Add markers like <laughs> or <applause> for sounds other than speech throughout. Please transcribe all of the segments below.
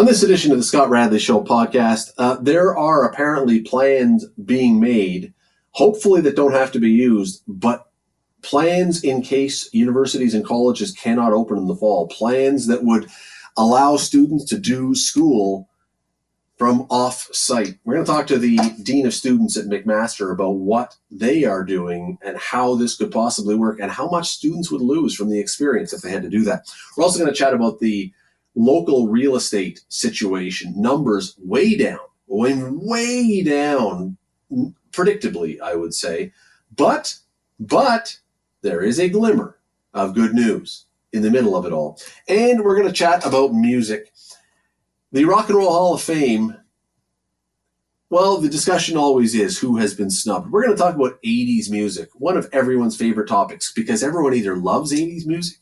On this edition of the Scott Radley Show podcast, uh, there are apparently plans being made, hopefully that don't have to be used, but plans in case universities and colleges cannot open in the fall, plans that would allow students to do school from off site. We're going to talk to the Dean of Students at McMaster about what they are doing and how this could possibly work and how much students would lose from the experience if they had to do that. We're also going to chat about the local real estate situation, numbers way down, way down, predictably, I would say. But, but there is a glimmer of good news in the middle of it all. And we're going to chat about music. The Rock and Roll Hall of Fame, well, the discussion always is who has been snubbed. We're going to talk about 80s music, one of everyone's favorite topics, because everyone either loves 80s music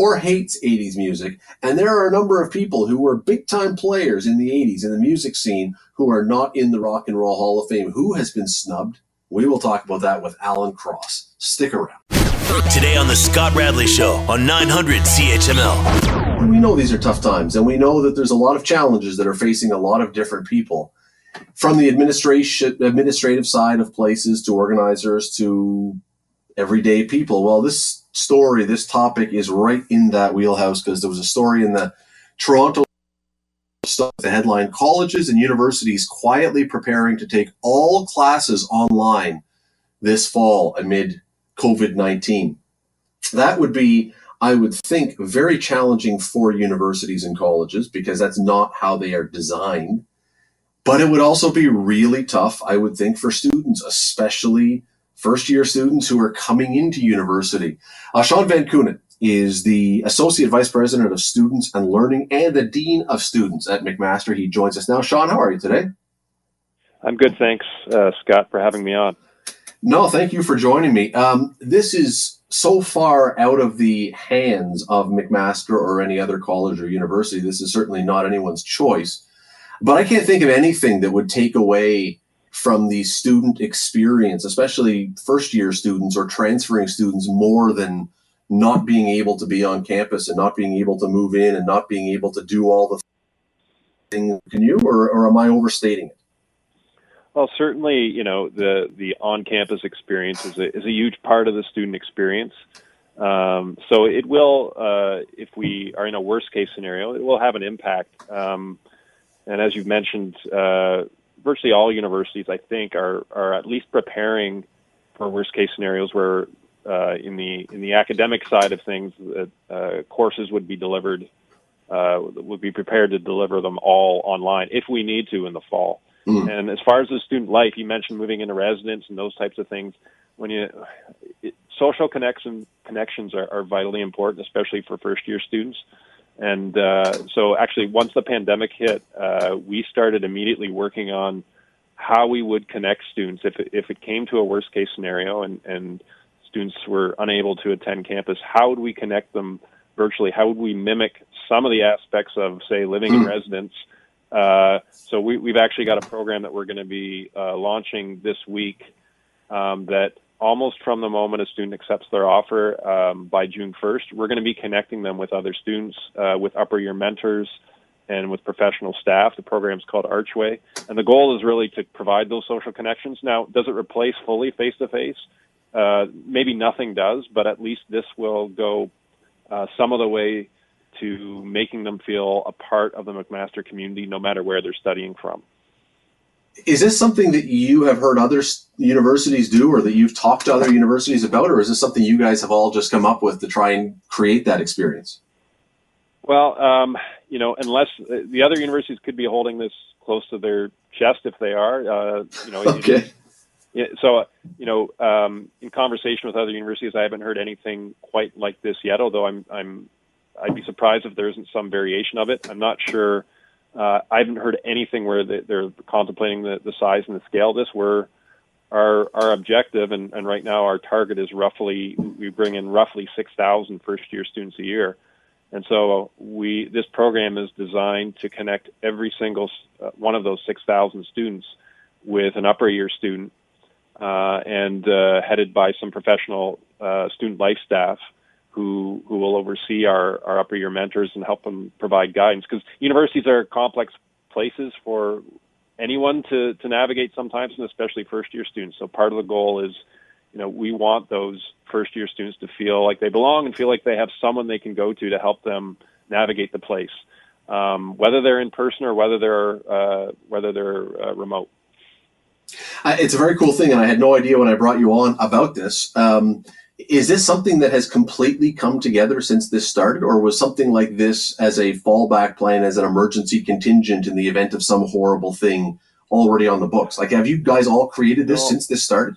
or hates 80s music. And there are a number of people who were big time players in the 80s in the music scene who are not in the Rock and Roll Hall of Fame. Who has been snubbed? We will talk about that with Alan Cross. Stick around. Today on The Scott Radley Show on 900 CHML. We know these are tough times, and we know that there's a lot of challenges that are facing a lot of different people. From the administration, administrative side of places to organizers to everyday people. Well, this story, this topic is right in that wheelhouse because there was a story in the Toronto the headline colleges and universities quietly preparing to take all classes online this fall amid COVID 19. That would be, I would think, very challenging for universities and colleges because that's not how they are designed. But it would also be really tough, I would think, for students, especially first year students who are coming into university. Uh, Sean Van Koughnett is the Associate Vice President of Students and Learning and the Dean of Students at McMaster. He joins us now. Sean, how are you today? I'm good, thanks, uh, Scott, for having me on. No, thank you for joining me. Um, this is so far out of the hands of McMaster or any other college or university. This is certainly not anyone's choice. But I can't think of anything that would take away from the student experience, especially first year students or transferring students, more than not being able to be on campus and not being able to move in and not being able to do all the things. Can you, or, or am I overstating it? Well, certainly, you know the the on campus experience is a is a huge part of the student experience. Um, so it will, uh, if we are in a worst case scenario, it will have an impact. Um, and as you've mentioned, uh, virtually all universities, I think, are are at least preparing for worst case scenarios where uh, in the in the academic side of things, uh, courses would be delivered, uh, would be prepared to deliver them all online if we need to in the fall. Mm. And as far as the student life, you mentioned moving into residence and those types of things. When you it, social connection connections are, are vitally important, especially for first year students. And uh, so, actually, once the pandemic hit, uh, we started immediately working on how we would connect students if it, if it came to a worst case scenario and, and students were unable to attend campus. How would we connect them virtually? How would we mimic some of the aspects of, say, living in hmm. residence? Uh, so we, have actually got a program that we're going to be uh, launching this week um, that almost from the moment a student accepts their offer um, by June 1st, we're going to be connecting them with other students, uh, with upper year mentors, and with professional staff. The program is called Archway. And the goal is really to provide those social connections. Now, does it replace fully face to face? Maybe nothing does, but at least this will go uh, some of the way to making them feel a part of the McMaster community no matter where they're studying from. Is this something that you have heard other universities do or that you've talked to other universities about, or is this something you guys have all just come up with to try and create that experience? Well, um, you know, unless uh, the other universities could be holding this close to their chest if they are, uh, you know, okay. Yeah, so, uh, you know, um, in conversation with other universities, I haven't heard anything quite like this yet. Although I'm, I'm, I'd be surprised if there isn't some variation of it. I'm not sure uh, I haven't heard anything where they, are contemplating the, the size and the scale of this. Where our our objective and, and right now our target is roughly we bring in roughly 6,000 first year students a year, and so we this program is designed to connect every single uh, one of those 6,000 students with an upper year student uh, and uh, headed by some professional uh, student life staff who who will oversee our, our upper year mentors and help them provide guidance. Because universities are complex places for anyone to, to navigate sometimes and especially first year students. So part of the goal is you know we want those first year students to feel like they belong and feel like they have someone they can go to to help them navigate the place um, whether they're in person or whether they're uh, whether they're uh, remote. Uh, it's a very cool thing and i had no idea when i brought you on about this. Um, is this something that has completely come together since this started, or was something like this as a fallback plan, as an emergency contingent in the event of some horrible thing already on the books? Like, have you guys all created this no. since this started?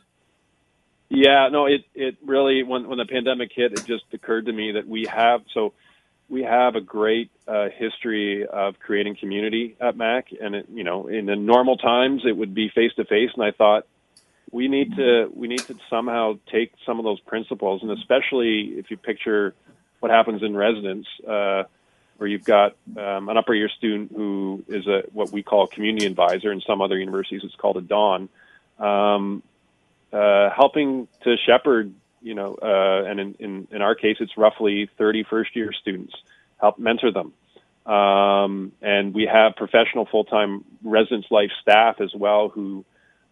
Yeah, no, it it really when when the pandemic hit, it just occurred to me that we have so we have a great uh, history of creating community at Mac, and it, you know, in the normal times it would be face to face, and I thought we need to we need to somehow take some of those principles, and especially if you picture what happens in residence, uh, where you've got um, an upper year student who is a what we call a community advisor. In some other universities, it's called a don, um, uh, helping to shepherd. You know, uh, and in, in in our case, it's roughly 30 first year students. Help mentor them. Um, and we have professional full time residence life staff as well who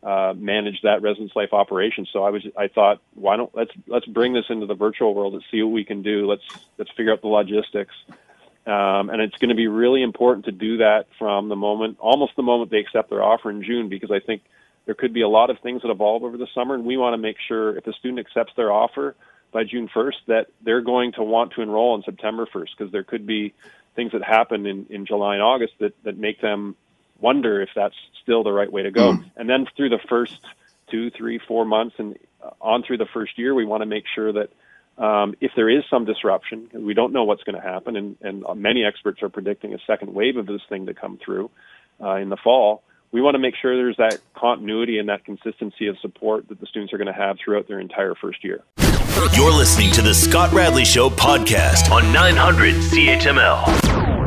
uh, manage that residence life operation. So I was, I thought, why don't let's let's bring this into the virtual world and see what we can do. Let's let's figure out the logistics. Um, and it's going to be really important to do that from the moment, almost the moment they accept their offer in June, because I think there could be a lot of things that evolve over the summer, and we want to make sure if a student accepts their offer by June 1st that they're going to want to enroll on September 1st, because there could be things that happen in, in July and August that, that make them wonder if that's still the right way to go. Mm. And then through the first two, three, four months and on through the first year, we want to make sure that um, if there is some disruption, we don't know what's going to happen, and, and many experts are predicting a second wave of this thing to come through uh, in the fall. We want to make sure there's that continuity and that consistency of support that the students are going to have throughout their entire first year. You're listening to the Scott Radley Show podcast on 900 CHML.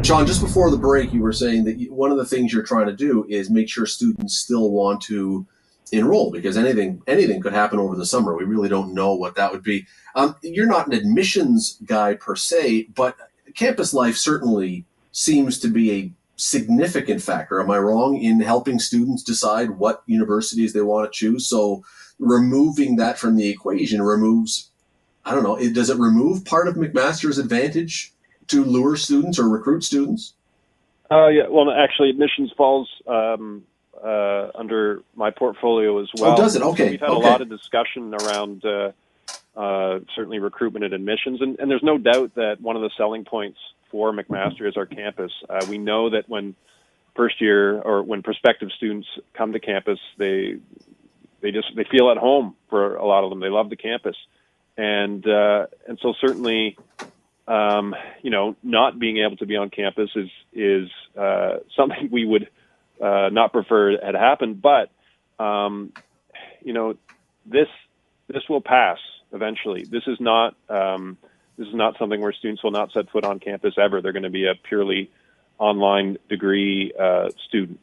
Sean, just before the break, you were saying that one of the things you're trying to do is make sure students still want to enroll because anything anything could happen over the summer. We really don't know what that would be. Um, you're not an admissions guy per se, but campus life certainly seems to be a significant factor. Am I wrong in helping students decide what universities they want to choose? So removing that from the equation removes, I don't know, it, does it remove part of McMaster's advantage to lure students or recruit students? Uh, yeah, well, actually, admissions falls um, uh, under my portfolio as well. Oh, does it? Okay. So we've had okay. a lot of discussion around uh, uh, certainly recruitment and admissions, and, and, there's no doubt that one of the selling points for McMaster is our campus. Uh, we know that when first year or when prospective students come to campus, they they just they feel at home for a lot of them. They love the campus, and uh, and so certainly um, you know, not being able to be on campus is is uh, <laughs> something we would uh, not prefer had happened. But um, you know, this this will pass eventually. This is not um, this is not something where students will not set foot on campus ever. They're going to be a purely online degree uh, student.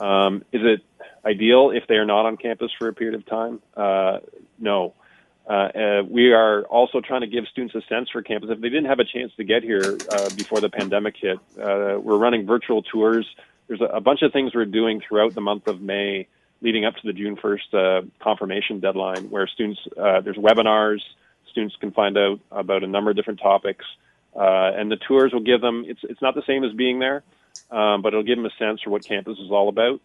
Um, is it ideal if they are not on campus for a period of time? Uh, no. Uh, uh, we are also trying to give students a sense for campus. If they didn't have a chance to get here uh, before the pandemic hit, uh, we're running virtual tours. There's a, a, bunch of things we're doing throughout the month of May, leading up to the June 1st uh, confirmation deadline, where students uh, there's webinars. Students can find out about a number of different topics, and the tours will give them. It's it's not the same as being there, um, but it'll give them a sense for what campus is all about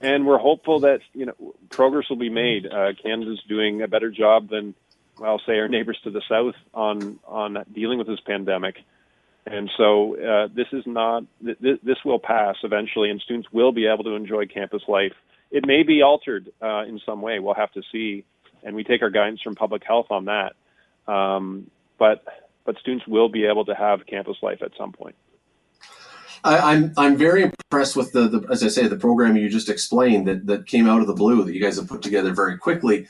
and we're hopeful that you know progress will be made. Uh, Canada's doing a better job than, well, say our neighbors to the south on on dealing with this pandemic, and so uh, this is not th- this will pass eventually, and students will be able to enjoy campus life. It may be altered uh, in some way. We'll have to see, and we take our guidance from public health on that. Um, but but students will be able to have campus life at some point. I, am I'm, I'm very impressed with the, the as I say the program you just explained that that came out of the blue that you guys have put together very quickly.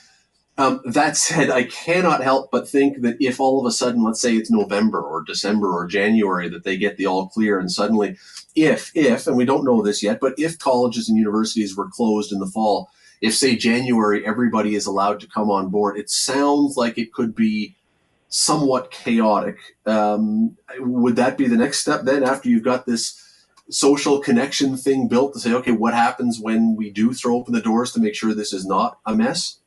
Um, that said, I cannot help but think that if all of a sudden, let's say it's November or December or January, that they get the all clear, and suddenly, if if and we don't know this yet, but if colleges and universities were closed in the fall, if say January everybody is allowed to come on board, it sounds like it could be somewhat chaotic. Um, would that be the next step then after you've got this social connection thing built to say, okay, what happens when we do throw open the doors to make sure this is not a mess?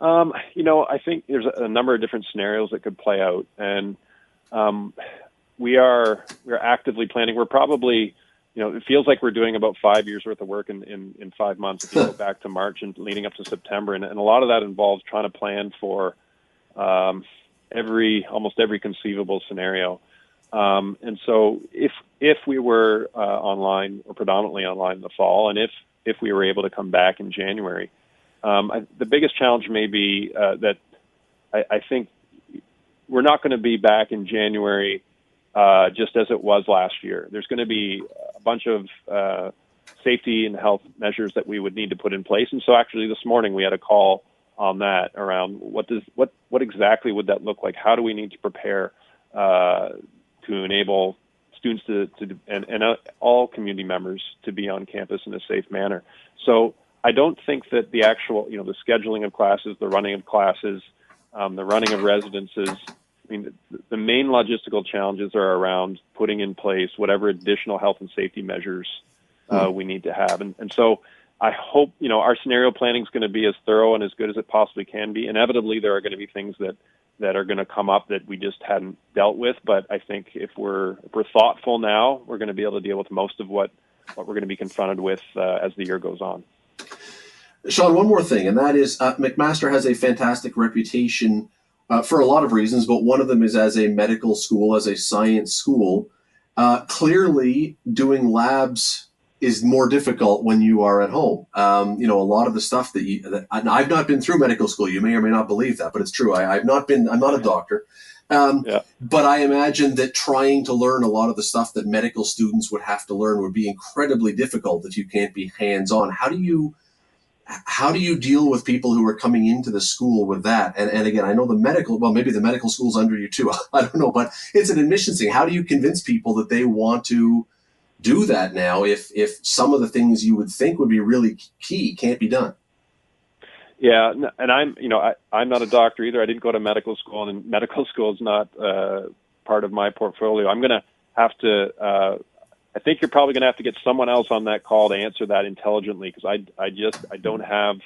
Um, you know, I think there's a number of different scenarios that could play out, and um, we are we are actively planning. We're probably, you know, it feels like we're doing about five years worth of work in in, in five months. If you go <laughs> back to March and leading up to September, and, and a lot of that involves trying to plan for um, every almost every conceivable scenario. Um, and so, if if we were uh, online or predominantly online in the fall, and if if we were able to come back in January, um, I, the biggest challenge may be uh, that I, I think we're not going to be back in January uh, just as it was last year. There's going to be a bunch of uh, safety and health measures that we would need to put in place. And so, actually, this morning we had a call on that around what does what what exactly would that look like? How do we need to prepare uh, to enable students to, to and, and uh, all community members to be on campus in a safe manner? So I don't think that the actual, you know, the scheduling of classes, the running of classes, um, the running of residences. I mean, the, the main logistical challenges are around putting in place whatever additional health and safety measures uh, mm. we need to have, and, and so I hope you know our scenario planning is going to be as thorough and as good as it possibly can be. Inevitably, there are going to be things that that are going to come up that we just hadn't dealt with. But I think if we're if we're thoughtful now, we're going to be able to deal with most of what what we're going to be confronted with uh, as the year goes on. Sean, one more thing, and that is uh, McMaster has a fantastic reputation uh, for a lot of reasons, but one of them is as a medical school, as a science school. Uh, clearly, doing labs is more difficult when you are at home. Um, you know, a lot of the stuff that you, that, I've not been through medical school. You may or may not believe that, but it's true. I, have not been, I'm not a doctor. Um, yeah. But I imagine that trying to learn a lot of the stuff that medical students would have to learn would be incredibly difficult if you can't be hands on. How do you, how do you deal with people who are coming into the school with that? And, and again, I know the medical, well, maybe the medical school's under you too. <laughs> I don't know, but it's an admissions thing. How do you convince people that they want to do that now if, if some of the things you would think would be really key can't be done? Yeah, and I'm, you know, I, I'm not a doctor either. I didn't go to medical school, and <laughs> medical school is not uh, part of my portfolio. I'm going to have to uh, I think you're probably going to have to get someone else on that call to answer that intelligently because I, I just I don't have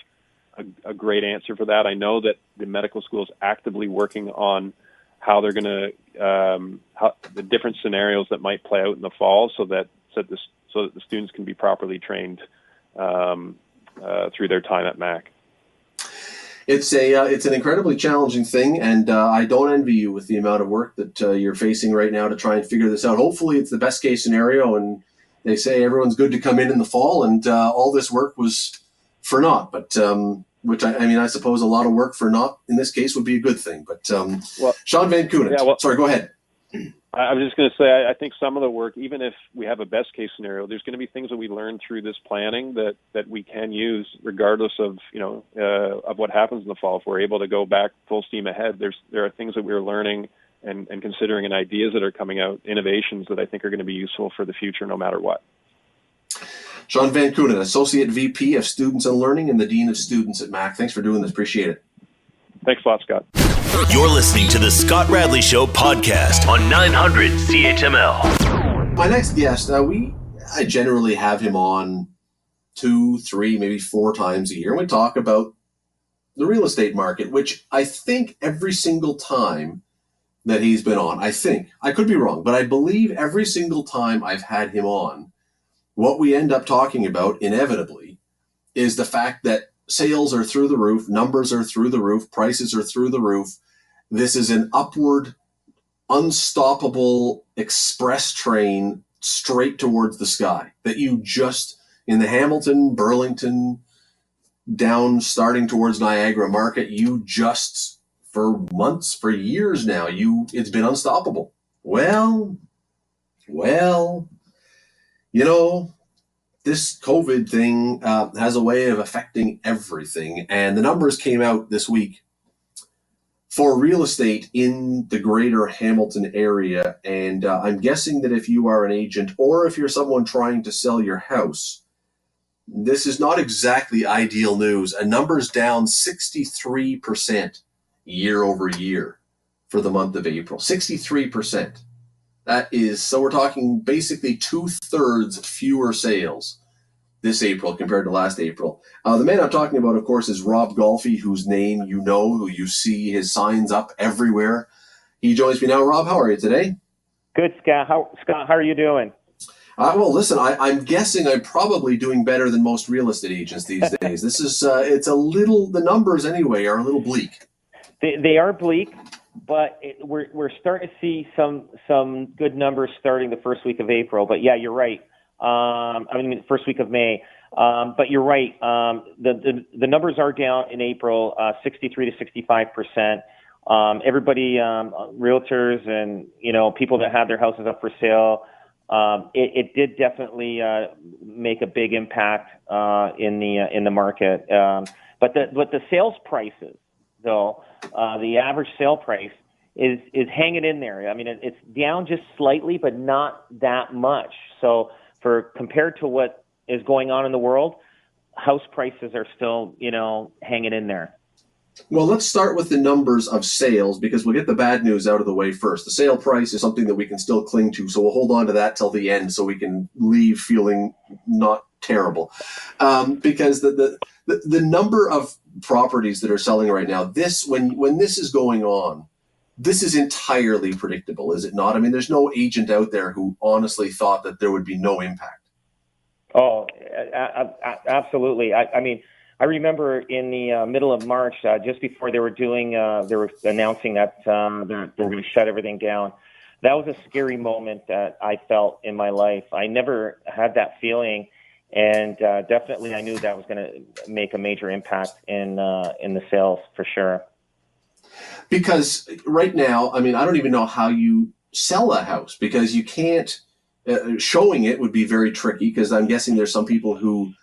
a, a, great answer for that. I know that the medical school is actively working on how they're going to um, how, the different scenarios that might play out in the fall, so that so that the, so that the students can be properly trained um, uh, through their time at Mac it's a uh, it's an incredibly challenging thing, and uh, I don't envy you with the amount of work that uh, you're facing right now to try and figure this out. Hopefully, it's the best case scenario, and they say everyone's good to come in in the fall, and uh, all this work was for naught. But um, which I, I, mean, I suppose a lot of work for naught in this case would be a good thing. But um, well, Sean Van Koughnett, yeah, well, sorry, go ahead. I was just going to say, I, I think some of the work, even if we have a best case scenario, there's going to be things that we learn through this planning that that we can use, regardless of you know uh, of what happens in the fall. If we're able to go back full steam ahead, there's there are things that we're learning and, and considering and ideas that are coming out, innovations that I think are going to be useful for the future, no matter what. Sean Van Koughnett, Associate VP of Students and Learning and the Dean of Students at MAC. Thanks for doing this. Appreciate it. Thanks a lot, Scott. You're listening to the Scott Radley Show podcast on 900 CHML. My next guest, uh, we I generally have him on two, three, maybe four times a year. And we talk about the real estate market, which I think every single time that he's been on, I think, I could be wrong, but I believe every single time I've had him on, what we end up talking about inevitably is the fact that sales are through the roof, numbers are through the roof, prices are through the roof. This is an upward, unstoppable express train straight towards the sky that you just in the Hamilton, Burlington, down starting towards Niagara market, you just for months, for years now, you it's been unstoppable. Well, well, you know, this COVID thing uh, has a way of affecting everything. And the numbers came out this week for real estate in the greater Hamilton area. And uh, I'm guessing that if you are an agent or if you're someone trying to sell your house, this is not exactly ideal news. A number's down 63% year over year. for the month of April. 63%. That is, so we're talking basically two thirds fewer sales this April compared to last April. Uh, the man I'm talking about, of course, is Rob Golfi, whose name you know, who you see his signs up everywhere. He joins me now. Rob, how are you today? Good, Scott. How, Scott, how are you doing? Uh, well, listen, I, am guessing I'm probably doing better than most real estate agents these <laughs> days. this is, uh, it's a little, the numbers anyway are a little bleak. They, they are bleak, but it, we're, we're starting to see some, some good numbers starting the first week of April. But yeah, you're right. Um, I mean, first week of May. Um, but you're right. Um, the, the, the numbers are down in April, uh, 63 to 65 percent. Um, everybody, um, realtors and you know people that have their houses up for sale, um, it, it did definitely uh, make a big impact uh, in the uh, in the market. Um, but the but the sales prices, though, uh, the average sale price is is hanging in there. I mean, it, it's down just slightly, but not that much. So for compared to what is going on in the world, house prices are still you know hanging in there. Well, let's start with the numbers of sales because we'll get the bad news out of the way first. The sale price is something that we can still cling to, so we'll hold on to that till the end so we can leave feeling not terrible. Um, because the, the, the, the number of properties that are selling right now, this when when this is going on, this is entirely predictable, is it not? I mean, there's no agent out there who honestly thought that there would be no impact. Oh, absolutely. I, I mean I remember in the uh, middle of March, uh, just before they were doing, uh, they were announcing that um, they're, they're going to shut everything down. That was a scary moment that I felt in my life. I never had that feeling, and uh, definitely I knew that was going to make a major impact in uh, in the sales for sure. Because right now, I mean, I don't even know how you sell a house because you can't. Uh, showing it would be very tricky because I'm guessing there's some people who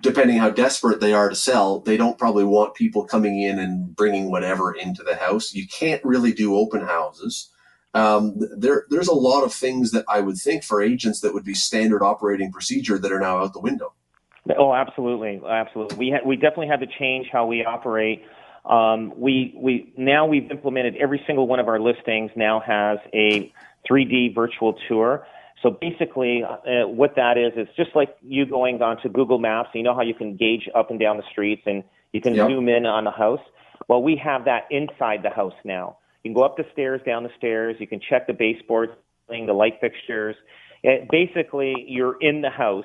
depending how desperate they are to sell, they don't probably want people coming in and bringing whatever into the house. You can't really do open houses. Um, there, there's a lot of things that I would think for agents that would be standard operating procedure that are now out the window. Oh, absolutely, absolutely. We ha- we definitely had to change how we operate. Um, we we now we've implemented every single one of our listings now has a 3D virtual tour so basically, uh, what that is, is just like you going onto Google Maps. You know how you can gauge up and down the streets and you can yep. zoom in on the house. Well, we have that inside the house now. You can go up the stairs, down the stairs. You can check the baseboards, the light fixtures. It, basically, you're in the house,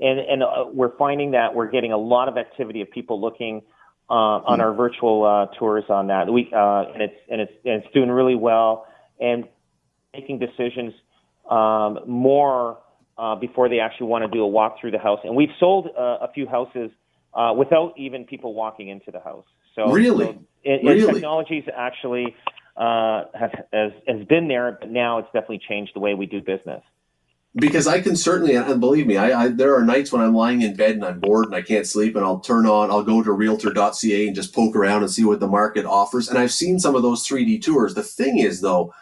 and and uh, we're finding that we're getting a lot of activity of people looking uh, on our virtual uh, tours on that. We uh, and it's and it's and it's doing really well and making decisions um, more uh, before they actually want to do a walk through the house. And we've sold uh, a few houses uh, without even people walking into the house. So really, so it, really? technology's actually uh, has, has been there, but now it's definitely changed the way we do business. Because I can certainly, and believe me, I, I, there are nights when I'm lying in bed and I'm bored and I can't sleep, and I'll turn on, I'll go to Realtor.ca and just poke around and see what the market offers. And I've seen some of those 3D tours. The thing is, though,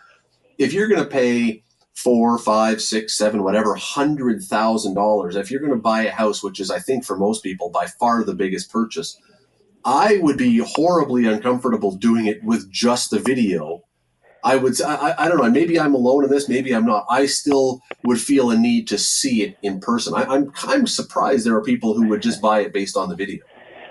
if you're going to pay four, five, six, seven, whatever, hundred thousand dollars. If you're going to buy a house, which is, I think, for most people, by far the biggest purchase, I would be horribly uncomfortable doing it with just the video. I would, I, I don't know, maybe I'm alone in this, maybe I'm not. I still would feel a need to see it in person. I, I'm kind of surprised there are people who would just buy it based on the video.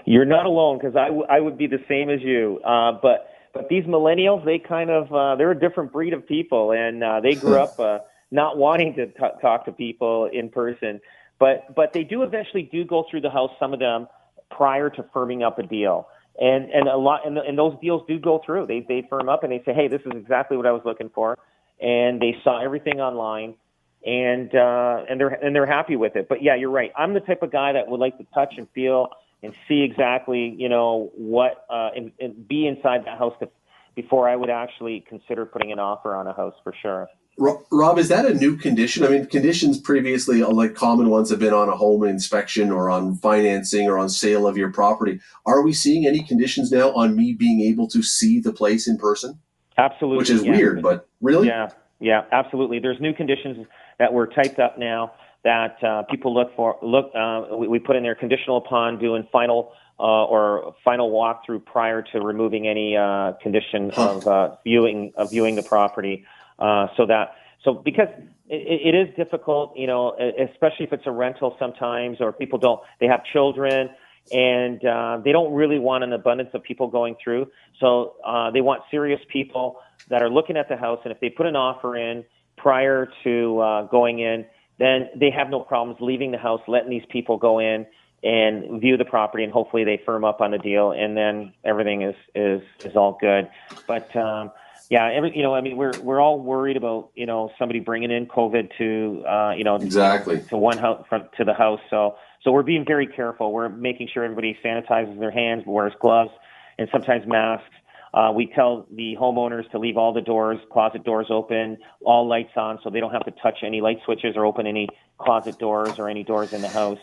You're not alone because I, w- I would be the same as you. Uh, but but these millennials, they kind of uh, they're a different breed of people, and uh, they grew up uh, not wanting to t- talk to people in person. But but they do eventually do go through the house. Some of them prior to firming up a deal, and and a lot and, and those deals do go through. They they firm up and they say, hey, this is exactly what I was looking for, and they saw everything online. And uh, and they're and they're happy with it. But yeah, you're right. I'm the type of guy that would like to touch and feel and see exactly, you know, what uh, and, and be inside that house to, before I would actually consider putting an offer on a house for sure. Rob, is that a new condition? I mean, conditions previously, uh, like common ones, have been on a home inspection or on financing or on sale of your property. Are we seeing any conditions now on me being able to see the place in person? Absolutely. Which is yeah. weird, but really? Yeah, yeah, absolutely. There's new conditions that were typed up now that uh, people look for. Look, uh, we, we put in there conditional upon doing final uh, or final walkthrough prior to removing any uh, condition Huh. of uh, viewing of viewing the property. Uh, so that so because it, it is difficult, you know, especially if it's a rental sometimes, or people don't they have children and uh, they don't really want an abundance of people going through. So uh, they want serious people that are looking at the house, and if they put an offer in prior to uh, going in, then they have no problems leaving the house, letting these people go in and view the property, and hopefully they firm up on the deal, and then everything is is is all good. But um, yeah, every you know, I mean, we're we're all worried about you know somebody bringing in COVID to uh, you know Exactly. to one house from to the house. So so we're being very careful. We're making sure everybody sanitizes their hands, wears gloves, and sometimes masks. Uh, we tell the homeowners to leave all the doors, closet doors open, all lights on, so they don't have to touch any light switches or open any closet doors or any doors in the house.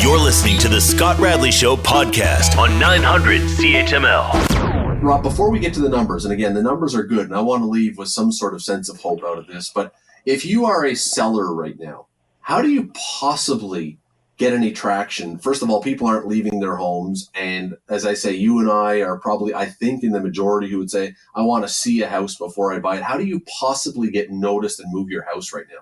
You're listening to the Scott Radley Show podcast on 900 CHML. Rob, before we get to the numbers, and again, the numbers are good, and I want to leave with some sort of sense of hope out of this. But if you are a seller right now, how do you possibly get any traction? First of all, people aren't leaving their homes. And as I say, you and I are probably, I think, in the majority who would say, I want to see a house before I buy it. How do you possibly get noticed and move your house right now?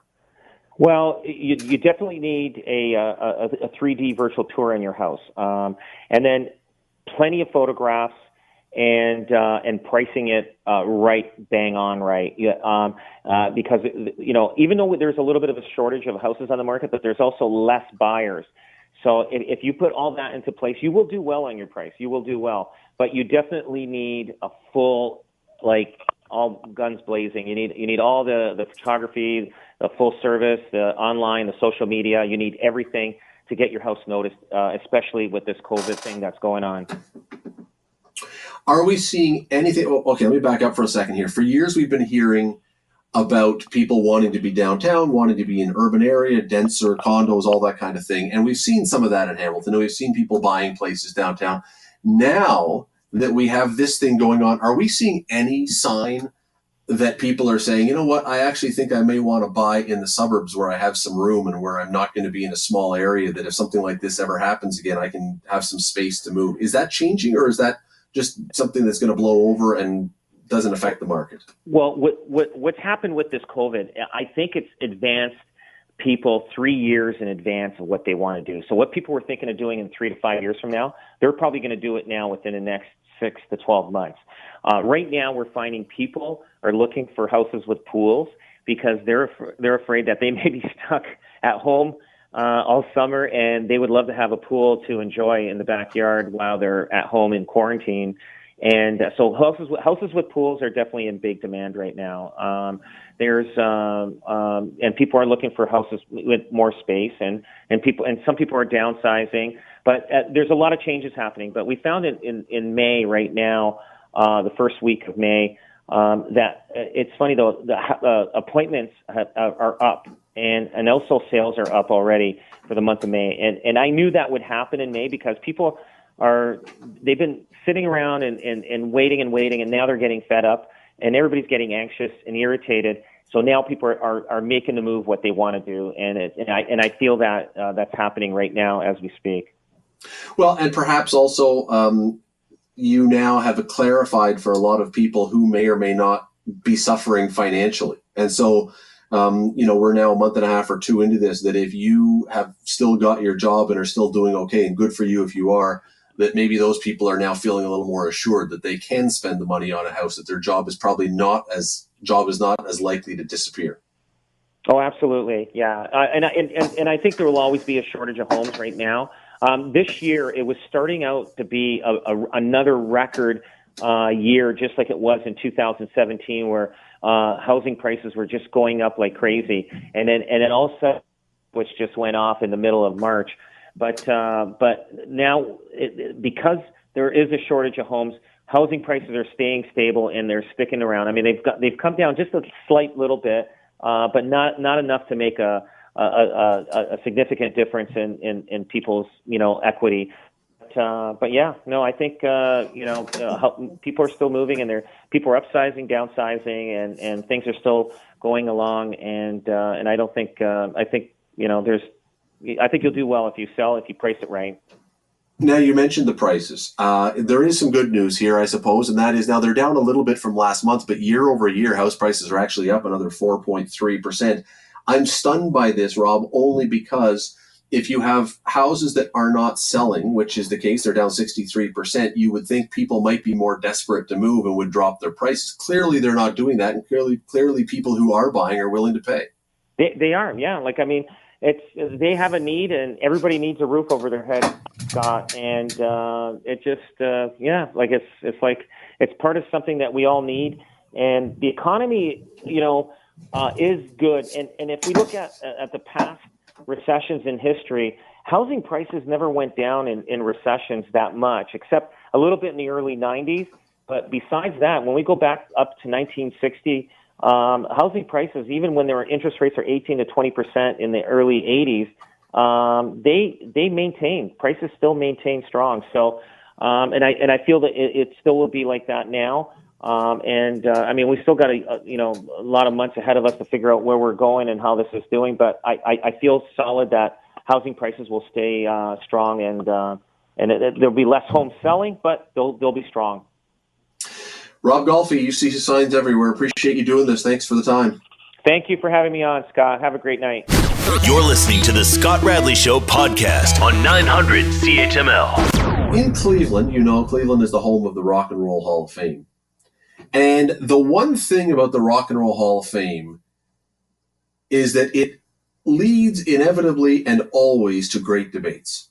Well, you, you definitely need a, a, a 3D virtual tour in your house, um, and then plenty of photographs and uh, and pricing it uh, right, bang on right. Yeah, um, uh, because you know, even though there's a little bit of a shortage of houses on the market, but there's also less buyers. So if, if you put all that into place, you will do well on your price. You will do well, but you definitely need a full like all guns blazing. You need you need all the the photography, the full service, the online, the social media. You need everything to get your house noticed, uh, especially with this COVID thing that's going on. Are we seeing anything? oh, Okay, let me back up for a second here. For years, we've been hearing about people wanting to be downtown, wanting to be in urban area, denser condos, all that kind of thing. And we've seen some of that in Hamilton. and We've seen people buying places downtown. Now that we have this thing going on, are we seeing any sign that people are saying, you know what, I actually think I may want to buy in the suburbs where I have some room and where I'm not going to be in a small area that if something like this ever happens again, I can have some space to move. Is that changing or is that just something that's going to blow over and doesn't affect the market? Well, what, what what's happened with this COVID? I think it's advanced people three years in advance of what they want to do. So what people were thinking of doing in three to five years from now, they're probably going to do it now within the next six to twelve months. Uh, right now, we're finding people are looking for houses with pools because they're they're afraid that they may be <laughs> stuck at home uh, all summer and they would love to have a pool to enjoy in the backyard while they're at home in quarantine. And uh, so houses with, houses with pools are definitely in big demand right now. Um, there's um, um, and people are looking for houses with more space, and and people and some people are downsizing. But uh, there's a lot of changes happening. But we found in in, in May right now, uh, the first week of May, um, that uh, it's funny though the uh, appointments have, are up and and also sales are up already for the month of May. And and I knew that would happen in May because people are they've been sitting around and, and, and waiting and waiting and now they're getting fed up and everybody's getting anxious and irritated. So now people are, are, are making the move what they want to do and it, and I and I feel that uh, that's happening right now as we speak. Well, and perhaps also um, you now have clarified for a lot of people who may or may not be suffering financially. And so, um, you know, we're now a month and a half or two into this that if you have still got your job and are still doing okay, and good for you if you are, that maybe those people are now feeling a little more assured that they can spend the money on a house, that their job is probably not as job is not as likely to disappear. Oh, absolutely, yeah, uh, and, and and I think there will always be a shortage of homes right now. Um, this year, it was starting out to be a, a, another record uh, year, just like it was in 2017, where uh, housing prices were just going up like crazy, and then and then also, which just went off in the middle of March. But uh, but now, it, because there is a shortage of homes, housing prices are staying stable and they're sticking around. I mean, they've got they've come down just a slight little bit, uh, but not not enough to make a a, a, a a significant difference in, in, in people's you know equity. Uh, but yeah, no, I think uh, you know uh, how, people are still moving and they're people are upsizing, downsizing, and, and things are still going along. And uh, and I don't think uh, I think you know, there's, I think you'll do well if you sell if you price it right. Now you mentioned the prices. Uh, there is some good news here, I suppose, and that is now they're down a little bit from last month, but year over year, house prices are actually up another 4.3 percent. I'm stunned by this, Rob, only because if you have houses that are not selling, which is the case, they're down 63%, you would think people might be more desperate to move and would drop their prices. Clearly, they're not doing that. And clearly, clearly people who are buying are willing to pay. They, they are, yeah. Like, I mean, it's they have a need and everybody needs a roof over their head, Scott. And uh, it just, uh, yeah, like it's, it's like, it's part of something that we all need. And the economy, you know, uh, is good. And, and if we look at, at the past recessions in history, housing prices never went down in, in recessions that much, except a little bit in the early 90s. But besides that, when we go back up to 1960, um, housing prices, even when were interest rates are 18 to 20 percent in the early 80s, um, they they maintain prices still maintain strong. So, um, and I and I feel that it, it still will be like that now. Um, and uh, I mean, we still got a, a, you know a lot of months ahead of us to figure out where we're going and how this is doing. But I, I, I feel solid that housing prices will stay uh, strong and uh, and it, it, there'll be less home selling, but they'll they'll be strong. Rob Golfi, you see signs everywhere. Appreciate you doing this. Thanks for the time. Thank you for having me on, Scott. Have a great night. You're listening to the Scott Radley Show podcast on 900 CHML. In Cleveland, you know, Cleveland is the home of the Rock and Roll Hall of Fame. And the one thing about the Rock and Roll Hall of Fame is that it leads inevitably and always to great debates.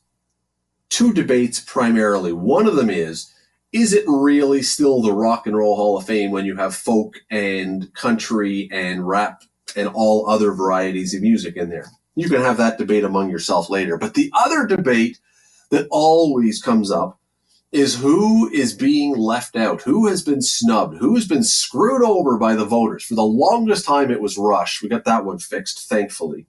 Two debates primarily. One of them is is it really still the Rock and Roll Hall of Fame when you have folk and country and rap and all other varieties of music in there? You can have that debate among yourself later. But the other debate that always comes up is who is being left out, who has been snubbed, who has been screwed over by the voters. For the longest time, it was Rush. We got that one fixed, thankfully.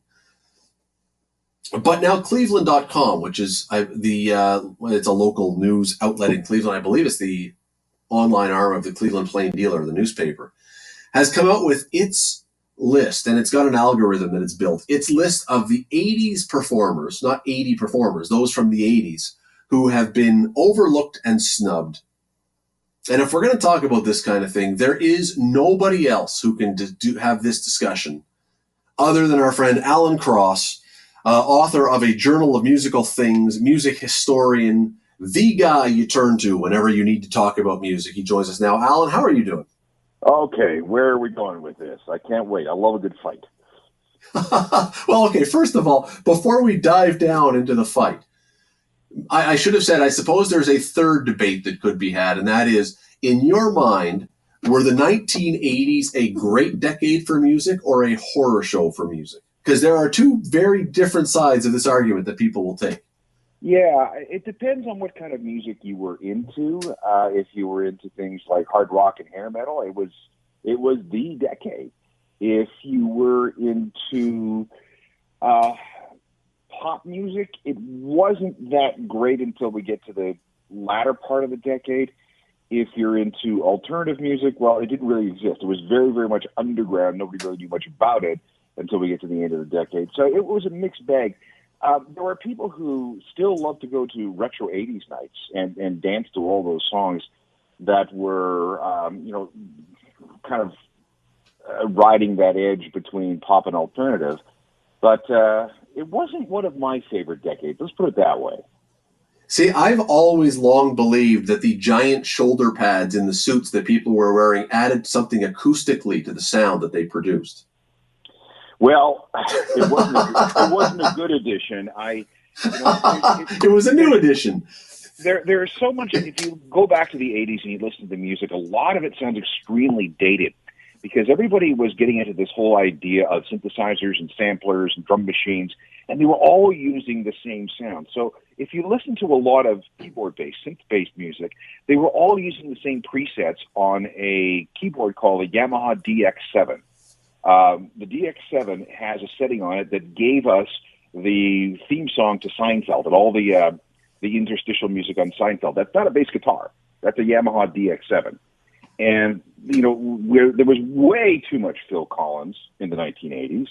But now Cleveland.com, which is the uh, it's a local news outlet in Cleveland, I believe it's the online arm of the Cleveland Plain Dealer, the newspaper, has come out with its list, and it's got an algorithm that it's built. Its list of the 80s performers, not 80 performers, those from the 80s who have been overlooked and snubbed. And if we're going to talk about this kind of thing, there is nobody else who can do, have this discussion other than our friend Alan Cross, uh, author of a Journal of Musical Things, music historian, the guy you turn to whenever you need to talk about music. He joins us now. Alan, how are you doing? Okay, where are we going with this? I can't wait. I love a good fight. <laughs> well, okay, first of all, before we dive down into the fight, I, I should have said, I suppose there's a third debate that could be had, and that is in your mind, were the 1980s a great decade for music or a horror show for music? Because there are two very different sides of this argument that people will take. Yeah, it depends on what kind of music you were into. Uh, if you were into things like hard rock and hair metal, it was it was the decade. If you were into uh, pop music, it wasn't that great until we get to the latter part of the decade. If you're into alternative music, well, it didn't really exist. It was very, very much underground. Nobody really knew much about it until we get to the end of the decade. So it was a mixed bag. Um, there are people who still love to go to retro 80s nights and, and dance to all those songs that were, um, you know, kind of uh, riding that edge between pop and alternative. But uh, it wasn't one of my favorite decades. Let's put it that way. See, I've always long believed that the giant shoulder pads in the suits that people were wearing added something acoustically to the sound that they produced. Well, it wasn't. A, it wasn't a good addition. I. You know, it, it, it, was a new addition. There, there is so much. If you go back to the '80s and you listen to the music, a lot of it sounds extremely dated because everybody was getting into this whole idea of synthesizers and samplers and drum machines, and they were all using the same sound. So if you listen to a lot of keyboard-based, synth-based music, they were all using the same presets on a keyboard called a Yamaha DX7. Um, the DX7 has a setting on it that gave us the theme song to Seinfeld and all the uh, the interstitial music on Seinfeld. That's not a bass guitar. That's a Yamaha DX7 And you know, where there was way too much Phil Collins in the 1980s.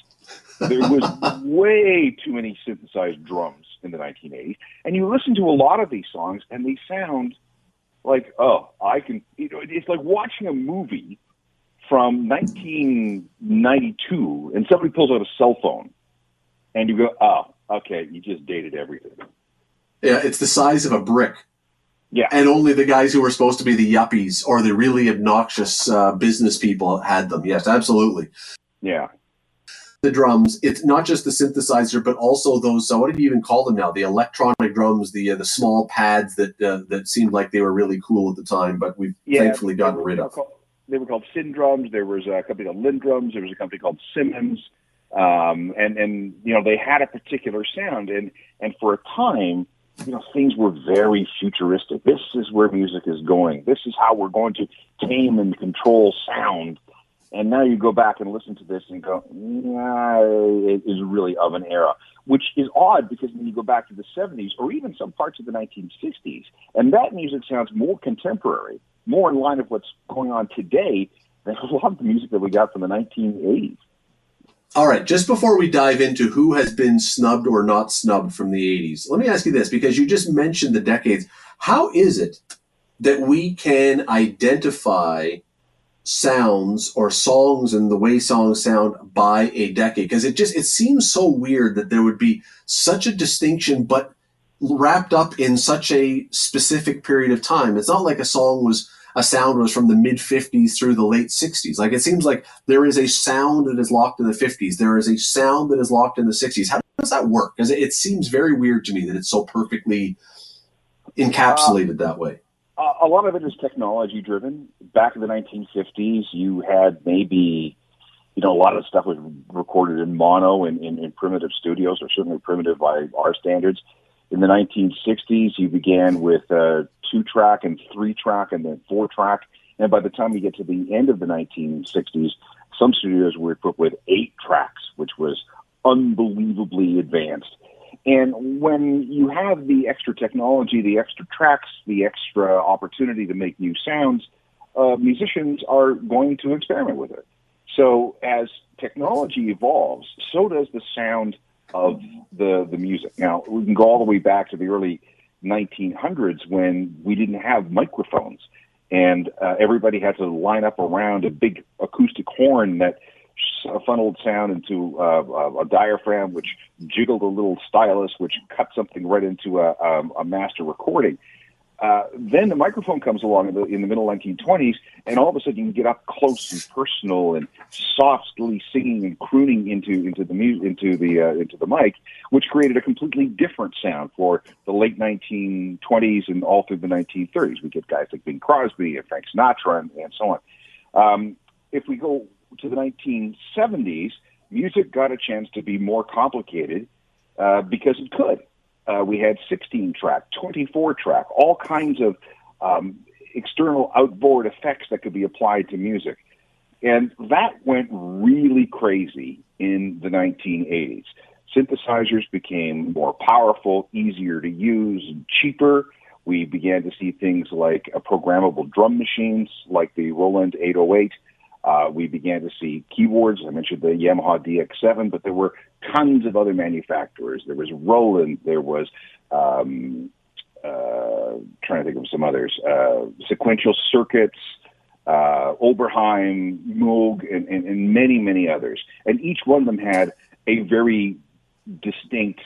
There was <laughs> way too many synthesized drums in the 1980s. And you listen to a lot of these songs, and they sound like, oh, I can. You know, it's like watching a movie from 1992, and somebody pulls out a cell phone, and you go, oh, okay, you just dated everything. Yeah, it's the size of a brick. Yeah. And only the guys who were supposed to be the yuppies or the really obnoxious uh, business people had them. Yes, absolutely. Yeah. The drums, it's not just the synthesizer, but also those, uh, what do you even call them now? The electronic drums, the uh, the small pads that uh, that seemed like they were really cool at the time, but we've Yeah, thankfully gotten rid of. Called, they were called Syndrums. There was a company called LinnDrums. There was a company called Simmons. Um, and, and, you know, they had a particular sound. And, and for a time, you know, things were very futuristic. This is where music is going. This is how we're going to tame and control sound. And now you go back and listen to this and go, yeah, it is really of an era, which is odd because when you go back to the 70s or even some parts of the 1960s, and that music sounds more contemporary, more in line of what's going on today than a lot of the music that we got from the 1980s. All right, just before we dive into who has been snubbed or not snubbed from the 80s, let me ask you this because you just mentioned the decades. How is it that we can identify sounds or songs and the way songs sound by a decade? Because it just it seems so weird that there would be such a distinction but wrapped up in such a specific period of time. It's not like a song was a sound was from the mid 50s through the late 60s. Like it seems like there is a sound that is locked in the 50s. There is a sound that is locked in the 60s. How does that work? Because it, seems very weird to me that it's so perfectly encapsulated uh, that way. A lot of it is technology driven. Back in the 1950s, you had maybe, you know, a lot of stuff was recorded in mono in, in, in primitive studios, or certainly primitive by our standards. In the 1960s, you began with uh, two track and three track and then four track. And by the time you get to the end of the 1960s, some studios were equipped with eight tracks, which was unbelievably advanced. And when you have the extra technology, the extra tracks, the extra opportunity to make new sounds, uh, musicians are going to experiment with it. So as technology evolves, so does the sound of the the music. Now we can go all the way back to the early 1900s when we didn't have microphones, and uh, everybody had to line up around a big acoustic horn that funneled sound into uh, a diaphragm, which jiggled a little stylus, which cut something right into a, um, a master recording. Uh, then the microphone comes along in the, in the middle 1920s, and all of a sudden you can get up close and personal and softly singing and crooning into into the into the uh, into the mic, which created a completely different sound for the late 1920s and all through the 1930s. We get guys like Bing Crosby and Frank Sinatra and, and so on. Um, if we go to the 1970s, music got a chance to be more complicated uh, because it could. We had 16 track, 24 track, all kinds of um, external outboard effects that could be applied to music. And that went really crazy in the 1980s. Synthesizers became more powerful, easier to use, and cheaper. We began to see things like programmable drum machines like the Roland 808 uh, we began to see keyboards. I mentioned the Yamaha DX7, but there were tons of other manufacturers. There was Roland. There was um, uh, trying to think of some others. Uh, sequential circuits. Uh, Oberheim, Moog, and, and, and many, many others. And each one of them had a very distinct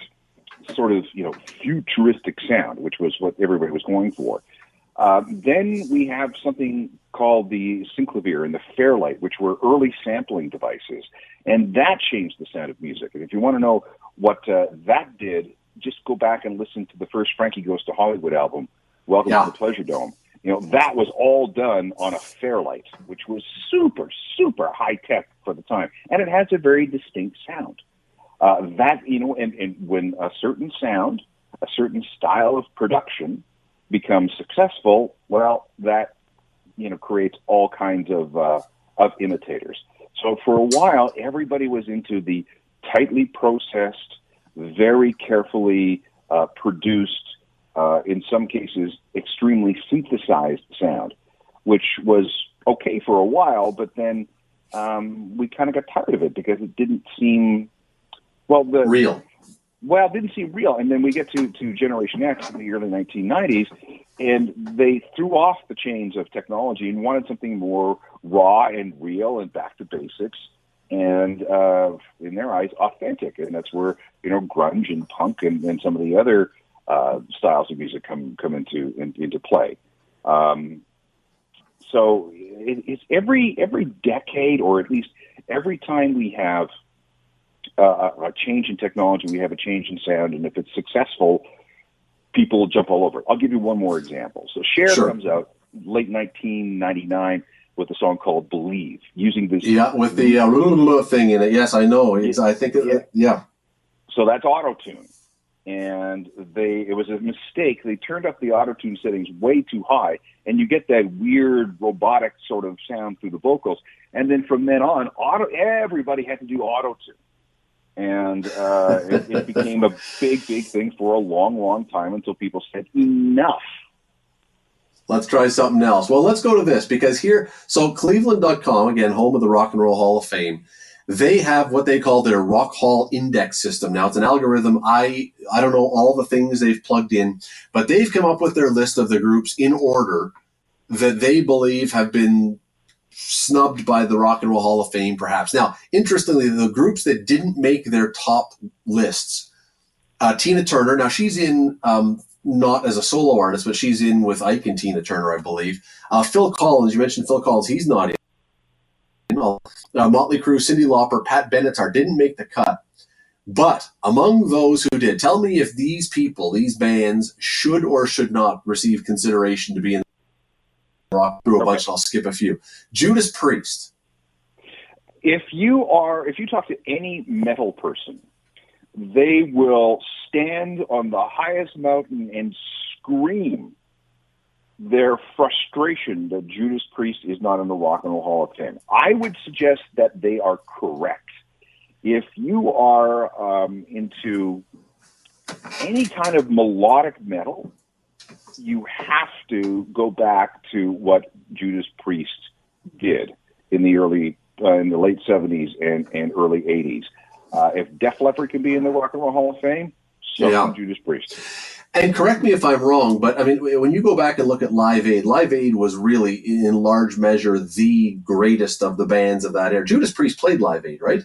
sort of, you know, futuristic sound, which was what everybody was going for. Uh, then we have something called the synclavier and the Fairlight, which were early sampling devices, and that changed the sound of music. And if you want to know what uh, that did, just go back and listen to the first Frankie Goes to Hollywood album, Welcome yeah. to the Pleasure Dome. You know, that was all done on a Fairlight, which was super, super high tech for the time. And it has a very distinct sound. Uh, that, you know, and, and when a certain sound, a certain style of production becomes successful, well, that you know creates all kinds of uh, of imitators. So for a while, everybody was into the tightly processed, very carefully uh, produced, uh, in some cases extremely synthesized sound, which was okay for a while, but then um, we kind of got tired of it because it didn't seem well the Real. Well, it didn't seem real. And then we get to, to Generation X in the early 1990s, and they threw off the chains of technology and wanted something more raw and real and back to basics and, uh, in their eyes, authentic. And that's where, you know, grunge and punk and, and some of the other uh, styles of music come, come into, in, into play. Um, so it, it's every every decade, or at least every time we have uh, a change in technology, we have a change in sound, and if it's successful, people jump all over. it. I'll give you one more example. So Cher Sure. comes out late 1999 with a song called "Believe," using this. Yeah, with the uh, thing in it. Yes, I know. It's, I think. It, Yeah. yeah. So that's auto tune. And they it was a mistake. They turned up the auto tune settings way too high, and you get that weird robotic sort of sound through the vocals. And then from then on, auto everybody had to do auto tune. And uh, it, it <laughs> became a big, big thing for a long, long time until people said enough. Let's try something else. Well, let's go to this because here, so Cleveland.com, again, home of the Rock and Roll Hall of Fame, they have what they call their Rock Hall Index system. Now, it's an algorithm. I I don't know all the things they've plugged in, but they've come up with their list of the groups in order that they believe have been snubbed by the Rock and Roll Hall of Fame, perhaps. Now, interestingly, the groups that didn't make their top lists, uh, Tina Turner. Now, she's in um, not as a solo artist, but she's in with Ike and Tina Turner, I believe. Uh, Phil Collins, you mentioned Phil Collins, he's not in. Uh, Motley Crue, Cyndi Lauper, Pat Benatar didn't make the cut. But among those who did, tell me if these people, these bands, should or should not receive consideration to be in rock through a bunch. I'll skip a few. Judas Priest. if you are if you talk to any metal person they will stand on the highest mountain and scream their frustration that Judas Priest is not in the Rock and Roll Hall of Fame. I would suggest that they are correct. If you are um, into any kind of melodic metal, you have to go back to what Judas Priest did in the early, uh, in the late '70s and, and early '80s. Uh, if Def Leppard can be in the Rock and Roll Hall of Fame, so Yeah. can Judas Priest. And correct me if I'm wrong, but I mean, when you go back and look at Live Aid, Live Aid was really, in large measure, the greatest of the bands of that era. Judas Priest played Live Aid, right?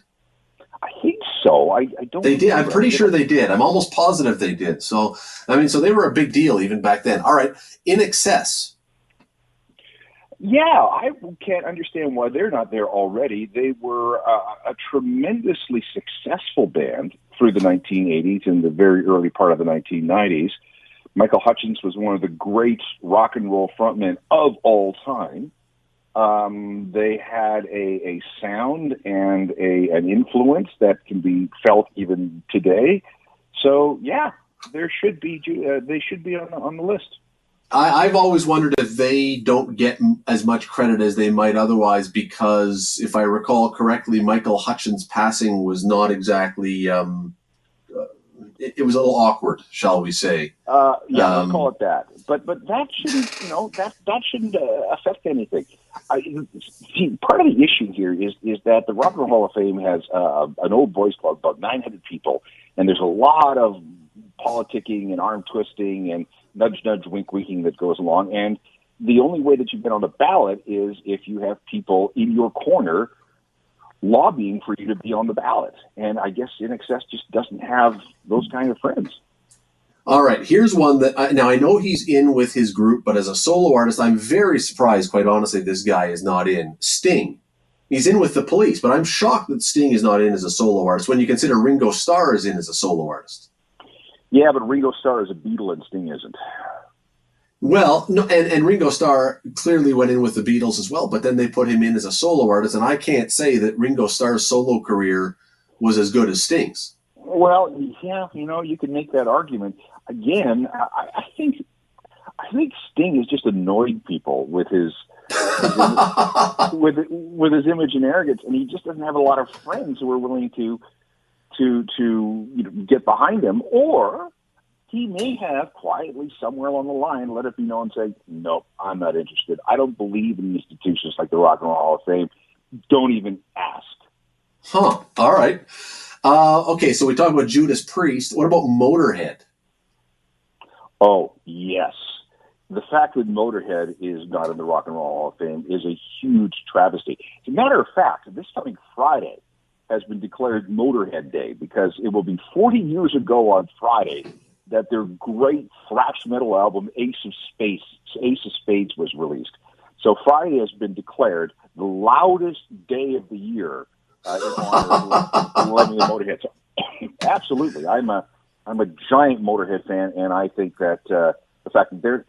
I think so. I, I don't. They did. I'm pretty sure they did. I'm almost positive they did. So, I mean, so they were a big deal even back then. All right, INXS. Yeah, I can't understand why they're not there already. They were uh, a tremendously successful band through the 1980s and the very early part of the 1990s. Michael Hutchence was one of the great rock and roll frontmen of all time. Um, they had a, a sound and a an influence that can be felt even today. So yeah, there should be uh, they should be on the, on the list. I, I've always wondered if they don't get m- as much credit as they might otherwise because, if I recall correctly, Michael Hutchence' passing was not exactly. Um, uh, it, it was a little awkward, shall we say? Uh, yeah, Um, let's call it that. But but that shouldn't you know that that shouldn't uh, affect anything. I, see, part of the issue here is is that the Rock and Roll Hall of Fame has uh, an old boys club, about 900 people, and there's a lot of politicking and arm twisting and nudge nudge wink winking that goes along. And the only way that you get on the ballot is if you have people in your corner lobbying for you to be on the ballot. And I guess INXS just doesn't have those kind of friends. All right, here's one that I, now I know he's in with his group, but as a solo artist, I'm very surprised, quite honestly, this guy is not in. Sting. He's in with the police, but I'm shocked that Sting is not in as a solo artist when you consider Ringo Starr is in as a solo artist. Yeah, but Ringo Starr is a Beatle and Sting isn't. Well, no, and, and Ringo Starr clearly went in with the Beatles as well, but then they put him in as a solo artist, and I can't say that Ringo Starr's solo career was as good as Sting's. Well, yeah, you know, you can make that argument. Again, I, I think I think Sting has just annoyed people with his with with his image and arrogance, and he just doesn't have a lot of friends who are willing to to to you know, get behind him. Or he may have quietly somewhere along the line let it be known, say, "Nope, I'm not interested. I don't believe in institutions like the Rock and Roll Hall of Fame. Don't even ask." Huh. All right. Uh, okay, so we talked about Judas Priest. What about Motorhead? Oh yes, the fact that Motorhead is not in the Rock and Roll Hall of Fame is a huge travesty. As a matter of fact, this coming Friday has been declared Motorhead Day because it will be 40 years ago on Friday that their great thrash metal album Ace of Space, Ace of Spades was released. So Friday has been declared the loudest day of the year uh, in honor of Motorhead. So, <coughs> absolutely, I'm a I'm a giant Motorhead fan, and I think that uh, the fact that there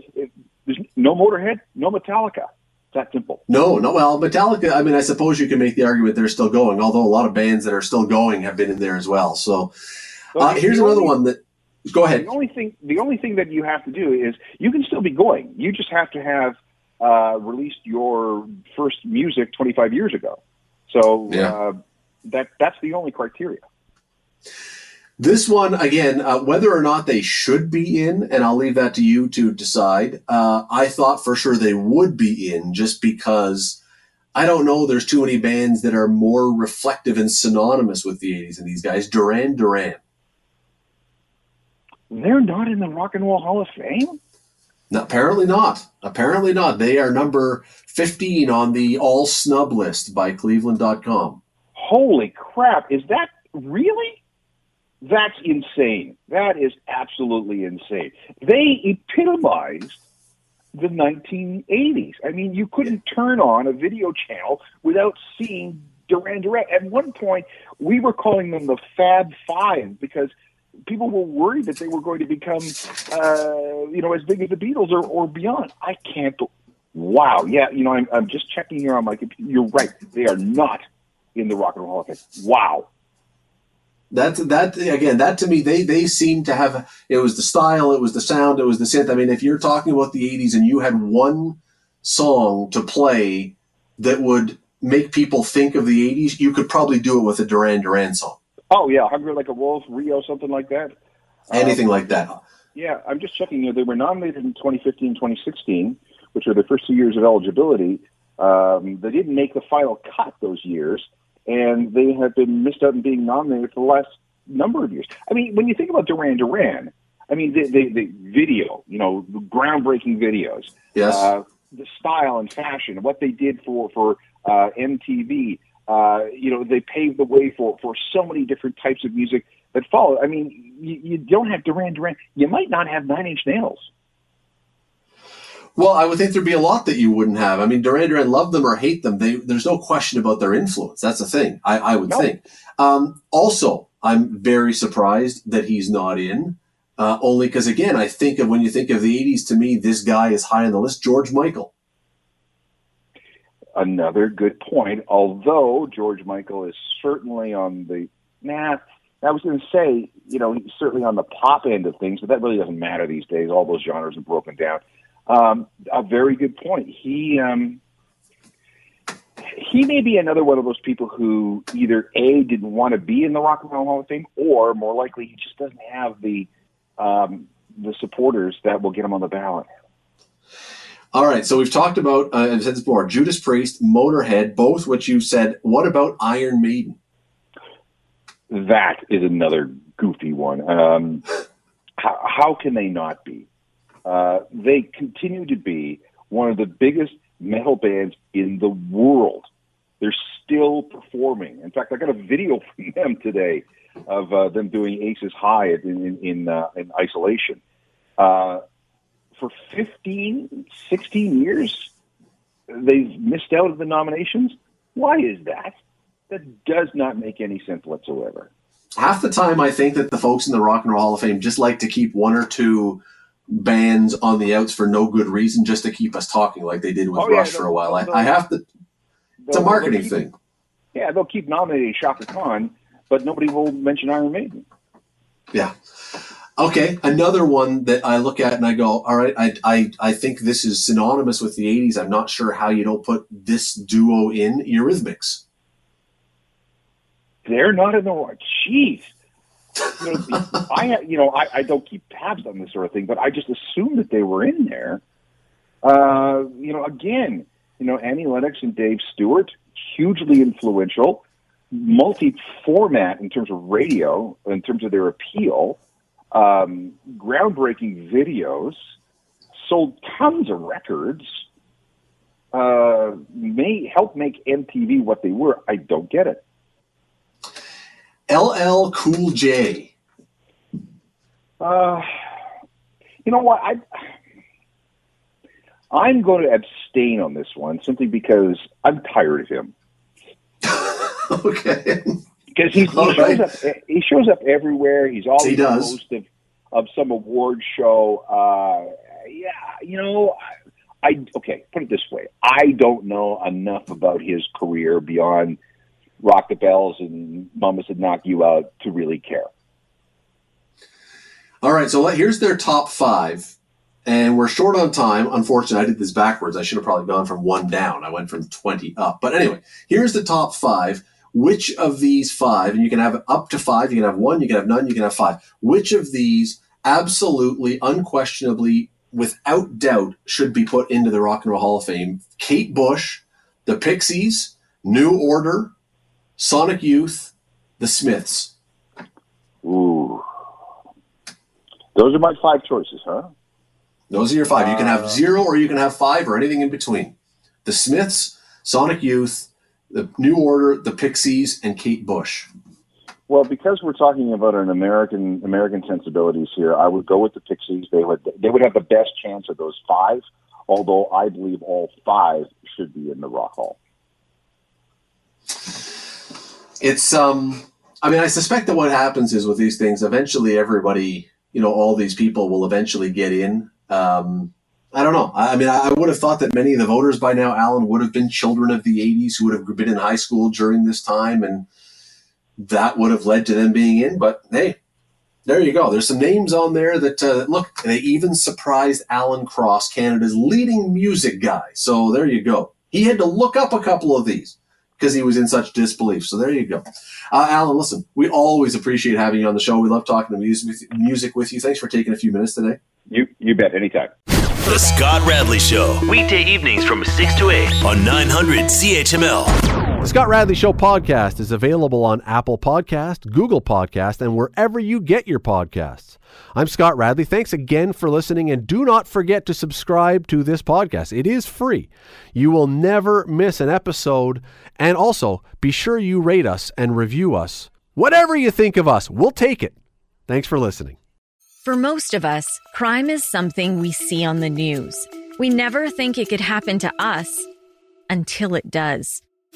there's no Motorhead, no Metallica. It's that simple. No, no. Well, Metallica. I mean, I suppose you can make the argument they're still going. Although a lot of bands that are still going have been in there as well. So uh, the here's only- another one that. Go ahead. The only thing the only thing that you have to do is you can still be going. You just have to have uh, released your first music 25 years ago. So Yeah. uh, that that's the only criteria. This one again, uh, whether or not they should be in, and I'll leave that to you to decide. Uh, I thought for sure they would be in, just because I don't know. There's too many bands that are more reflective and synonymous with the '80s and these guys. Duran Duran. They're not in the Rock and Roll Hall of Fame. No, apparently not. Apparently not. They are number 15 on the all snub list by Cleveland.com. Holy crap! Is that really? That's insane. That is absolutely insane. They epitomized the 1980s. I mean, you couldn't turn on a video channel without seeing Duran Duran. At one point, we were calling them the Fab Five because people were worried that they were going to become, uh, you know, as big as the Beatles or, or beyond. I can't. Wow. Yeah. You know, I'm, I'm just checking here on my computer. You're right. They are not in the Rock and Roll Hall of Fame. Wow. That's that again. That to me, they they seem to have. It was the style, it was the sound, it was the synth. I mean, if you're talking about the '80s and you had one song to play that would make people think of the '80s, you could probably do it with a Duran Duran song, Oh yeah, Hungry Like a Wolf, Rio, something like that. anything Um, like that. Yeah, I'm just checking. You know, they were nominated in 2015, 2016, which were the first two years of eligibility. Um, they didn't make the final cut those years, and they have been missed out on being nominated for the last number of years. I mean, when you think about Duran Duran, I mean, the, the, the video, you know, the groundbreaking videos, Yes. uh, the style and fashion, what they did for for uh, MTV. Uh, you know, they paved the way for for so many different types of music that followed. I mean, you, you don't have Duran Duran. You might not have Nine Inch Nails. Well, I would think there'd be a lot that you wouldn't have. I mean, Duran Duran, love them or hate them, they, there's no question about their influence. That's the thing. I, I would No. think. Um, also, I'm very surprised that he's not in. Uh, only because again, I think of when you think of the '80s. To me, this guy is high on the list. George Michael. Another good point. Although George Michael is certainly on the nah. I was going to say, you know, he's certainly on the pop end of things, but that really doesn't matter these days. All those genres are broken down. Um, a very good point. He um, he may be another one of those people who either a didn't want to be in the Rock and Roll Hall of Fame, or more likely he just doesn't have the um, the supporters that will get him on the ballot. All right, so we've talked about uh, I've said this before: Judas Priest, Motorhead, both which you said. What about Iron Maiden? That is another goofy one. Um, <laughs> how, how can they not be? Uh, they continue to be one of the biggest metal bands in the world. They're still performing. In fact, I got a video <laughs> from them today of uh, them doing Aces High in in in, uh, in isolation. Uh, for 15, 16 years, they've missed out of the nominations. Why is that? That does not make any sense whatsoever. half the time I think that the folks in the Rock and Roll Hall of Fame just like to keep one or two bands on the outs for no good reason, just to keep us talking, like they did with Oh, yeah, Rush for a while. I, I have to. It's a marketing keep- thing. Yeah, they'll keep nominating Chaka Khan, but nobody will mention Iron Maiden. Yeah. Okay, another one that I look at and I go, all right, I, I, I think this is synonymous with the 80s. I'm not sure how you don't put this duo in Eurythmics. They're not in the war. Jeez. You know, I you know I, I don't keep tabs on this sort of thing, but I just assumed that they were in there. Uh, you know, again, you know, Annie Lennox and Dave Stewart, hugely influential, multi-format in terms of radio, in terms of their appeal, um, groundbreaking videos, sold tons of records. Uh, may help make MTV what they were. I don't get it. LL Cool J. Uh, you know what? I I'm going to abstain on this one simply because I'm tired of him. <laughs> okay. Because he, he shows right. up. He shows up everywhere. He's always He the host of of some award show. Uh, yeah, you know, I, I okay. Put it this way: I don't know enough about his career beyond Rock the Bells and Mama Said Knock You Out to really care. All right, so here's their top five, and we're short on time. Unfortunately, I did this backwards. I should have probably gone from one down. I went from 20 up. But anyway, here's the top five. Which of these five, and you can have up to five, you can have one, you can have none, you can have five. Which of these absolutely, unquestionably, without doubt, should be put into the Rock and Roll Hall of Fame? Kate Bush, the Pixies, New Order, Sonic Youth, the Smiths. Ooh, those are my five choices, huh? Those are your five. You can have Uh, zero or you can have five or anything in between. The Smiths, Sonic Youth, the New Order, the Pixies, and Kate Bush. Well, because we're talking about an American American sensibilities here, I would go with the Pixies. They would they would have the best chance of those five. Although I believe all five should be in the Rock Hall. It's um I mean I suspect that what happens is with these things, eventually everybody, you know, all these people will eventually get in. Um I don't know. I mean, I I would have thought that many of the voters by now, Alan, would have been children of the 80s who would have been in high school during this time, and that would have led to them being in. But hey, there you go. There's some names on there that uh, look. They even surprised Alan Cross, Canada's leading music guy. So there you go. He had to look up a couple of these because he was in such disbelief. So there you go. Uh, Alan, listen, we always appreciate having you on the show. We love talking to music with, music with you. Thanks for taking a few minutes today. You you bet anytime. The Scott Radley Show. Weekday evenings from 6 to 8 on 900 CHML. The Scott Radley Show podcast is available on Apple Podcast, Google Podcast, and wherever you get your podcasts. I'm Scott Radley. Thanks again for listening, and do not forget to subscribe to this podcast. It is free. You will never miss an episode, and also be sure you rate us and review us. Whatever you think of us, we'll take it. Thanks for listening. For most of us, crime is something we see on the news. We never think it could happen to us until it does.